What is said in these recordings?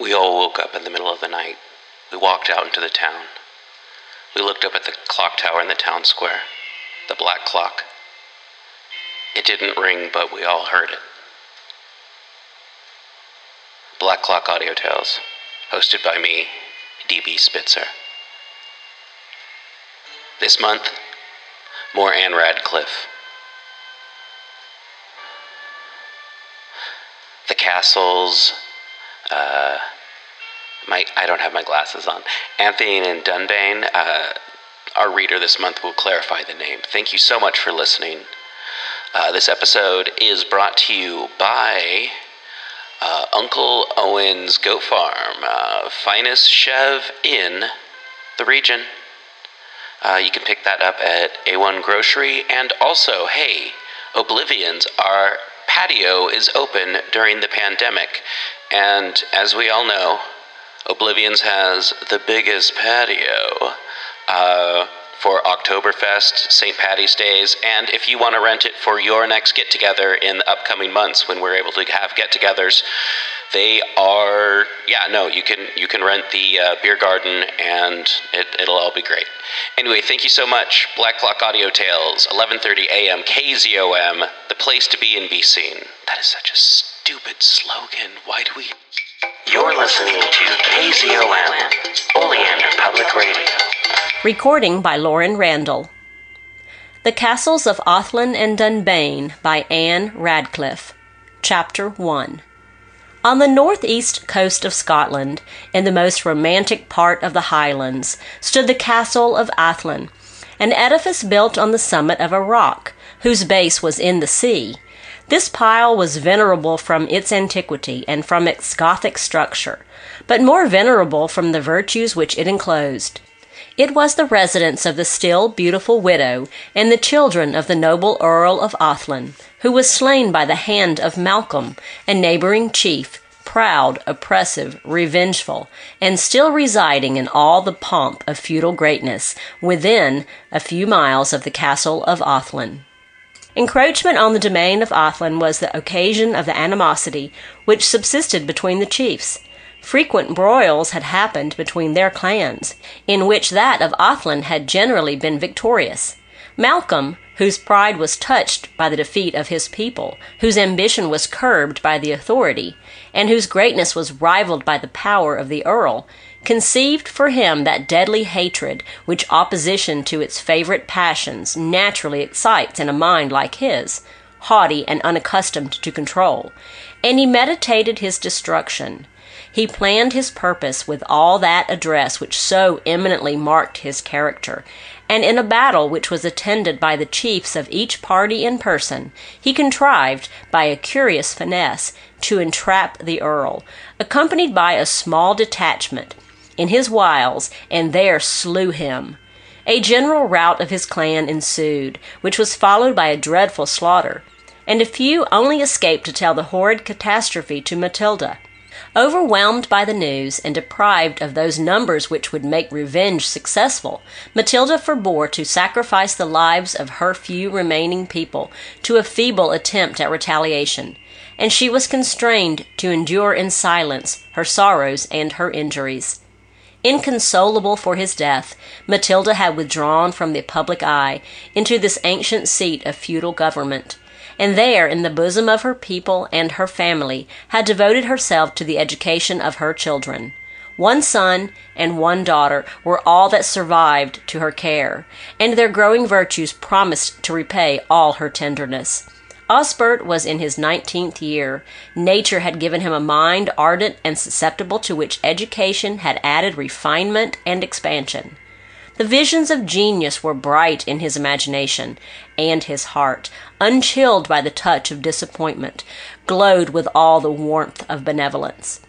We all woke up in the middle of the night. We walked out into the town. We looked up at the clock tower in the town square, the black clock. It didn't ring, but we all heard it. Black Clock Audio Tales, hosted by me, DB Spitzer. This month, more Ann Radcliffe. The castles, uh, my I don't have my glasses on. Anthony and Dunbayne, uh, our reader this month will clarify the name. Thank you so much for listening. Uh, this episode is brought to you by uh, Uncle Owen's Goat Farm, uh, finest chev in the region. Uh, you can pick that up at A1 Grocery. And also, hey, Oblivions, our patio is open during the pandemic. And as we all know, Oblivions has the biggest patio. Uh, for Oktoberfest, St. Patty's Days, and if you want to rent it for your next get together in the upcoming months when we're able to have get togethers, they are yeah no you can you can rent the uh, beer garden and it, it'll all be great. Anyway thank you so much. Black clock audio tales 11.30 a.m kzom the place to be and be seen. That is such a stupid slogan. Why do we? You're listening to kzom oleander public radio Recording by Lauren Randall. The Castles of Athlin and Dunbayne by Ann Radcliffe. Chapter 1. On the northeast coast of Scotland, in the most romantic part of the Highlands, stood the Castle of Athlin, an edifice built on the summit of a rock, whose base was in the sea. This pile was venerable from its antiquity and from its Gothic structure, but more venerable from the virtues which it enclosed. It was the residence of the still beautiful widow and the children of the noble Earl of Athlin, who was slain by the hand of Malcolm, a neighboring chief, proud, oppressive, revengeful, and still residing in all the pomp of feudal greatness within a few miles of the castle of Athlin. Encroachment on the domain of Athlin was the occasion of the animosity which subsisted between the chiefs. Frequent broils had happened between their clans, in which that of Athlin had generally been victorious. Malcolm, whose pride was touched by the defeat of his people, whose ambition was curbed by the authority, and whose greatness was rivaled by the power of the earl, conceived for him that deadly hatred which opposition to its favorite passions naturally excites in a mind like his, haughty and unaccustomed to control, and he meditated his destruction. He planned his purpose with all that address which so eminently marked his character, and in a battle which was attended by the chiefs of each party in person, he contrived, by a curious finesse, to entrap the earl, accompanied by a small detachment, in his wiles, and there slew him. A general rout of his clan ensued, which was followed by a dreadful slaughter, and a few only escaped to tell the horrid catastrophe to Matilda. Overwhelmed by the news and deprived of those numbers which would make revenge successful, Matilda forbore to sacrifice the lives of her few remaining people to a feeble attempt at retaliation, and she was constrained to endure in silence her sorrows and her injuries. Inconsolable for his death, Matilda had withdrawn from the public eye into this ancient seat of feudal government and there, in the bosom of her people and her family, had devoted herself to the education of her children. One son and one daughter were all that survived to her care, and their growing virtues promised to repay all her tenderness. Osbert was in his nineteenth year. Nature had given him a mind ardent and susceptible to which education had added refinement and expansion. The visions of genius were bright in his imagination, and his heart, unchilled by the touch of disappointment, glowed with all the warmth of benevolence.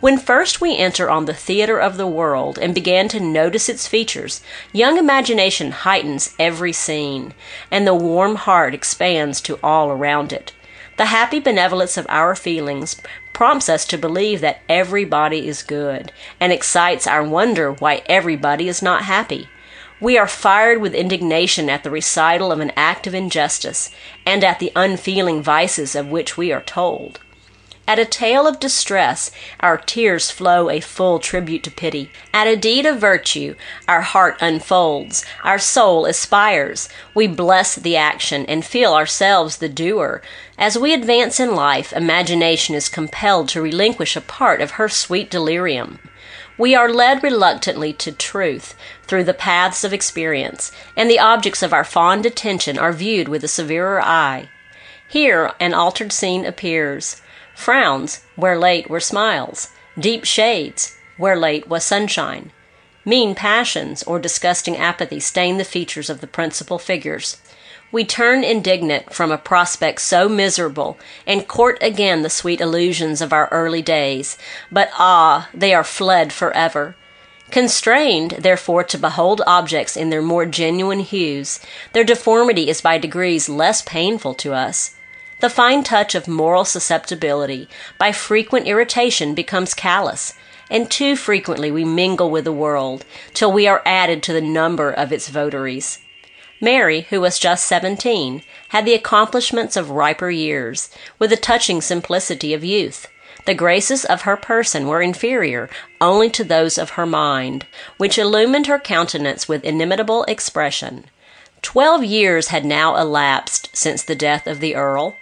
When first we enter on the theater of the world and begin to notice its features, young imagination heightens every scene, and the warm heart expands to all around it. The happy benevolence of our feelings prompts us to believe that everybody is good, and excites our wonder why everybody is not happy. We are fired with indignation at the recital of an act of injustice, and at the unfeeling vices of which we are told. At a tale of distress, our tears flow a full tribute to pity. At a deed of virtue, our heart unfolds, our soul aspires. We bless the action and feel ourselves the doer. As we advance in life, imagination is compelled to relinquish a part of her sweet delirium. We are led reluctantly to truth through the paths of experience, and the objects of our fond attention are viewed with a severer eye. Here an altered scene appears frowns where late were smiles, deep shades where late was sunshine. Mean passions or disgusting apathy stain the features of the principal figures. We turn indignant from a prospect so miserable, and court again the sweet illusions of our early days. But ah, they are fled forever. Constrained, therefore, to behold objects in their more genuine hues, their deformity is by degrees less painful to us. The fine touch of moral susceptibility, by frequent irritation, becomes callous, and too frequently we mingle with the world, till we are added to the number of its votaries. Mary, who was just seventeen, had the accomplishments of riper years, with the touching simplicity of youth. The graces of her person were inferior only to those of her mind, which illumined her countenance with inimitable expression. Twelve years had now elapsed since the death of the Earl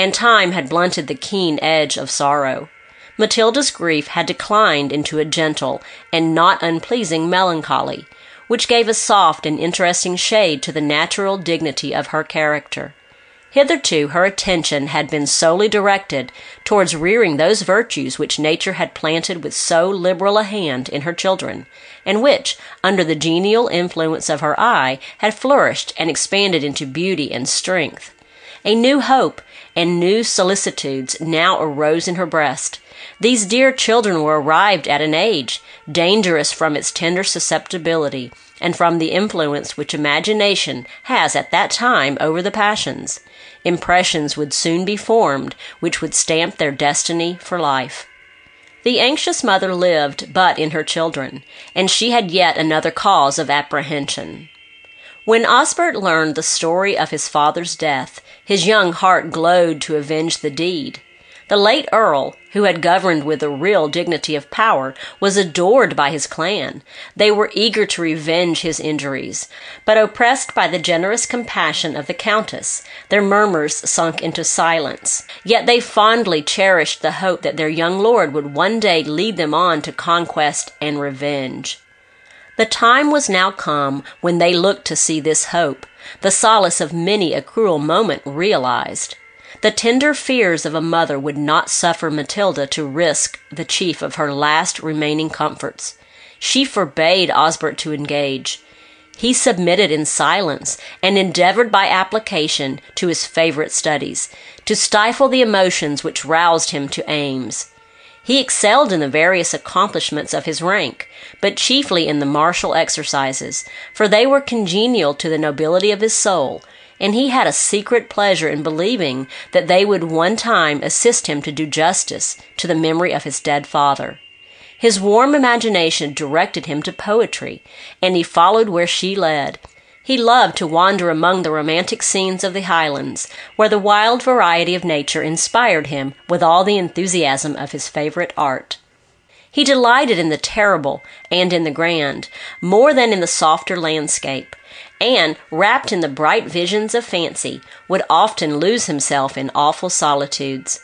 and time had blunted the keen edge of sorrow. Matilda's grief had declined into a gentle and not unpleasing melancholy, which gave a soft and interesting shade to the natural dignity of her character. Hitherto her attention had been solely directed towards rearing those virtues which nature had planted with so liberal a hand in her children, and which, under the genial influence of her eye, had flourished and expanded into beauty and strength. A new hope and new solicitudes now arose in her breast. These dear children were arrived at an age dangerous from its tender susceptibility and from the influence which imagination has at that time over the passions. Impressions would soon be formed which would stamp their destiny for life. The anxious mother lived but in her children, and she had yet another cause of apprehension. When Osbert learned the story of his father's death, his young heart glowed to avenge the deed. The late Earl, who had governed with a real dignity of power, was adored by his clan. They were eager to revenge his injuries, but oppressed by the generous compassion of the Countess, their murmurs sunk into silence. Yet they fondly cherished the hope that their young lord would one day lead them on to conquest and revenge. The time was now come when they looked to see this hope, the solace of many a cruel moment, realized. The tender fears of a mother would not suffer Matilda to risk the chief of her last remaining comforts. She forbade Osbert to engage. He submitted in silence and endeavored by application to his favorite studies to stifle the emotions which roused him to aims. He excelled in the various accomplishments of his rank, but chiefly in the martial exercises, for they were congenial to the nobility of his soul, and he had a secret pleasure in believing that they would one time assist him to do justice to the memory of his dead father. His warm imagination directed him to poetry, and he followed where she led, he loved to wander among the romantic scenes of the Highlands, where the wild variety of nature inspired him with all the enthusiasm of his favorite art. He delighted in the terrible and in the grand, more than in the softer landscape, and, wrapped in the bright visions of fancy, would often lose himself in awful solitudes.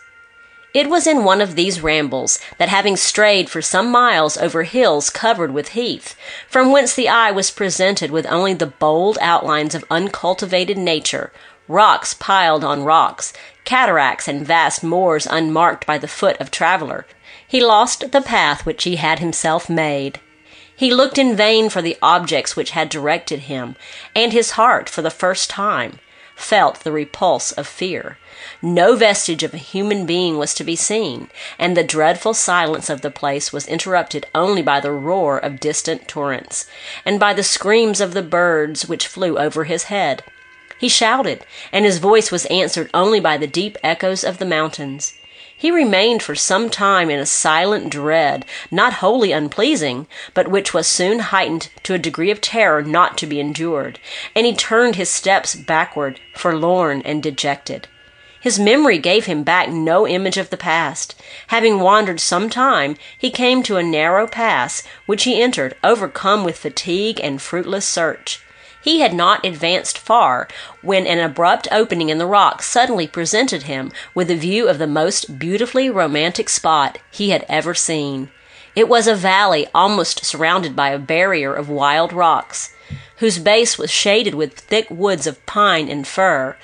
It was in one of these rambles that, having strayed for some miles over hills covered with heath, from whence the eye was presented with only the bold outlines of uncultivated nature, rocks piled on rocks, cataracts and vast moors unmarked by the foot of traveller, he lost the path which he had himself made. He looked in vain for the objects which had directed him, and his heart, for the first time, felt the repulse of fear. No vestige of a human being was to be seen, and the dreadful silence of the place was interrupted only by the roar of distant torrents, and by the screams of the birds which flew over his head. He shouted, and his voice was answered only by the deep echoes of the mountains. He remained for some time in a silent dread, not wholly unpleasing, but which was soon heightened to a degree of terror not to be endured, and he turned his steps backward, forlorn and dejected. His memory gave him back no image of the past. Having wandered some time, he came to a narrow pass, which he entered, overcome with fatigue and fruitless search. He had not advanced far when an abrupt opening in the rock suddenly presented him with a view of the most beautifully romantic spot he had ever seen. It was a valley almost surrounded by a barrier of wild rocks, whose base was shaded with thick woods of pine and fir,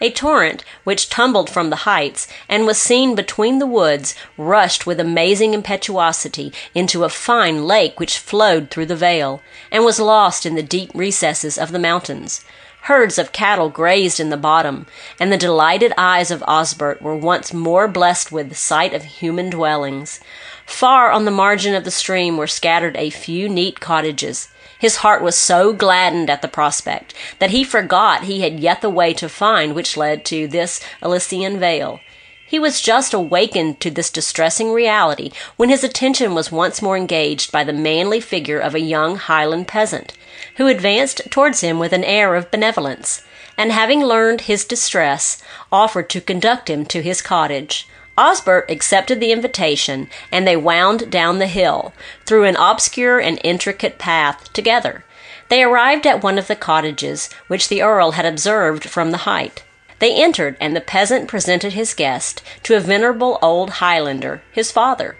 a torrent, which tumbled from the heights and was seen between the woods, rushed with amazing impetuosity into a fine lake which flowed through the vale, and was lost in the deep recesses of the mountains. Herds of cattle grazed in the bottom, and the delighted eyes of Osbert were once more blessed with the sight of human dwellings. Far on the margin of the stream were scattered a few neat cottages. His heart was so gladdened at the prospect that he forgot he had yet the way to find which led to this Elysian vale. He was just awakened to this distressing reality when his attention was once more engaged by the manly figure of a young Highland peasant, who advanced towards him with an air of benevolence, and having learned his distress, offered to conduct him to his cottage. Osbert accepted the invitation, and they wound down the hill, through an obscure and intricate path, together. They arrived at one of the cottages, which the Earl had observed from the height. They entered, and the peasant presented his guest to a venerable old Highlander, his father.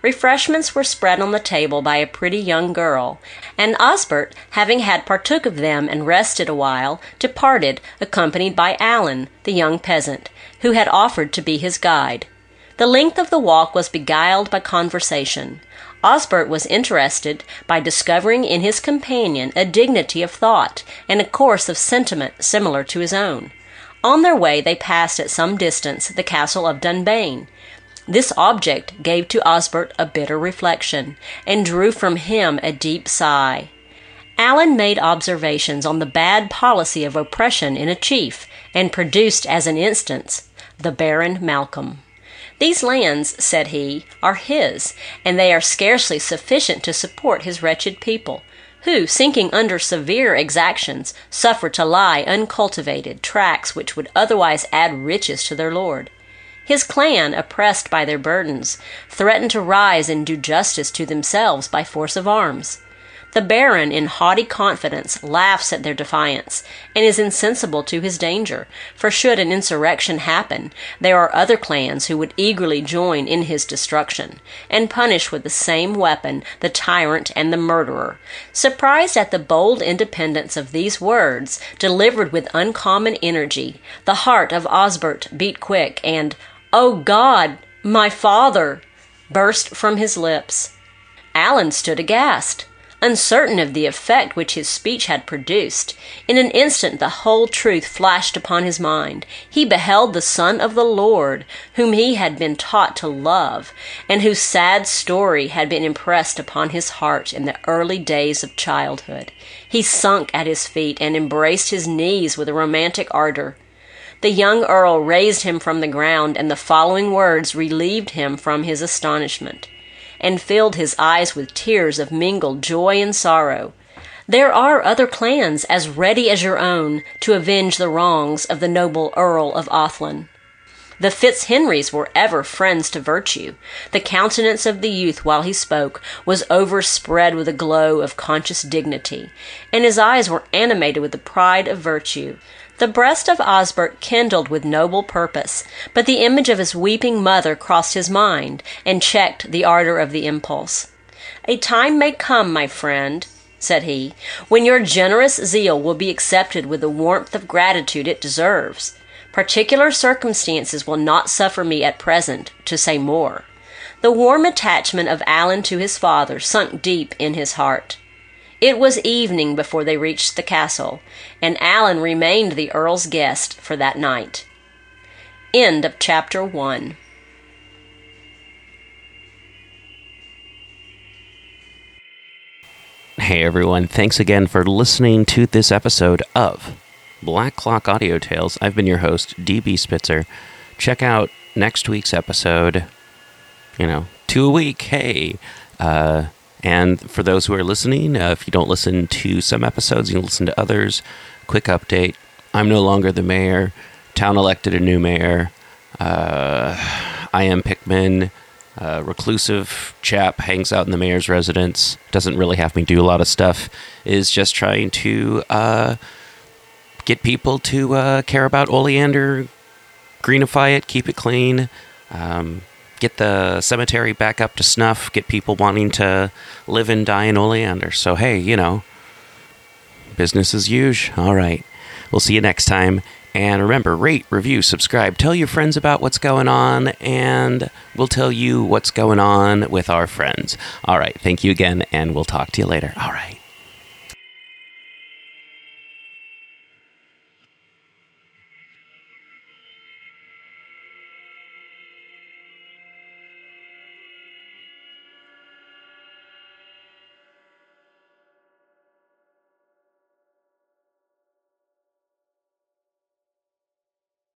Refreshments were spread on the table by a pretty young girl, and Osbert, having had partook of them and rested a while, departed, accompanied by Alleyn, the young peasant, who had offered to be his guide. The length of the walk was beguiled by conversation. Osbert was interested by discovering in his companion a dignity of thought and a course of sentiment similar to his own. On their way they passed at some distance the castle of Dunbayne. This object gave to Osbert a bitter reflection, and drew from him a deep sigh. Alleyn made observations on the bad policy of oppression in a chief, and produced as an instance the Baron Malcolm. These lands, said he, are his, and they are scarcely sufficient to support his wretched people, who, sinking under severe exactions, suffer to lie uncultivated tracts which would otherwise add riches to their lord. His clan, oppressed by their burdens, threaten to rise and do justice to themselves by force of arms. The Baron, in haughty confidence, laughs at their defiance, and is insensible to his danger, for should an insurrection happen, there are other clans who would eagerly join in his destruction, and punish with the same weapon the tyrant and the murderer. Surprised at the bold independence of these words, delivered with uncommon energy, the heart of Osbert beat quick, and, O God, my father! burst from his lips. Alleyn stood aghast uncertain of the effect which his speech had produced. In an instant the whole truth flashed upon his mind. He beheld the Son of the Lord, whom he had been taught to love, and whose sad story had been impressed upon his heart in the early days of childhood. He sunk at his feet and embraced his knees with a romantic ardor. The young earl raised him from the ground, and the following words relieved him from his astonishment and filled his eyes with tears of mingled joy and sorrow. There are other clans as ready as your own to avenge the wrongs of the noble Earl of Athlin. The Fitzhenrys were ever friends to virtue. The countenance of the youth while he spoke was overspread with a glow of conscious dignity, and his eyes were animated with the pride of virtue. The breast of Osbert kindled with noble purpose, but the image of his weeping mother crossed his mind and checked the ardor of the impulse. A time may come, my friend, said he, when your generous zeal will be accepted with the warmth of gratitude it deserves. Particular circumstances will not suffer me at present to say more. The warm attachment of Alleyn to his father sunk deep in his heart. It was evening before they reached the castle, and Alleyn remained the Earl's guest for that night. End of chapter 1. Hey everyone, thanks again for listening to this episode of Black Clock Audio Tales. I've been your host, DB Spitzer. Check out next week's episode. You know, two a week. Hey, uh, and for those who are listening, uh, if you don't listen to some episodes, you can listen to others. Quick update I'm no longer the mayor. Town elected a new mayor. Uh, I am Pikmin. Uh, reclusive chap hangs out in the mayor's residence. Doesn't really have me do a lot of stuff. Is just trying to uh, get people to uh, care about oleander, greenify it, keep it clean, um, get the cemetery back up to snuff, get people wanting to live and die in oleander. So hey, you know, business as usual. All right, we'll see you next time. And remember, rate, review, subscribe, tell your friends about what's going on, and we'll tell you what's going on with our friends. All right, thank you again, and we'll talk to you later. All right.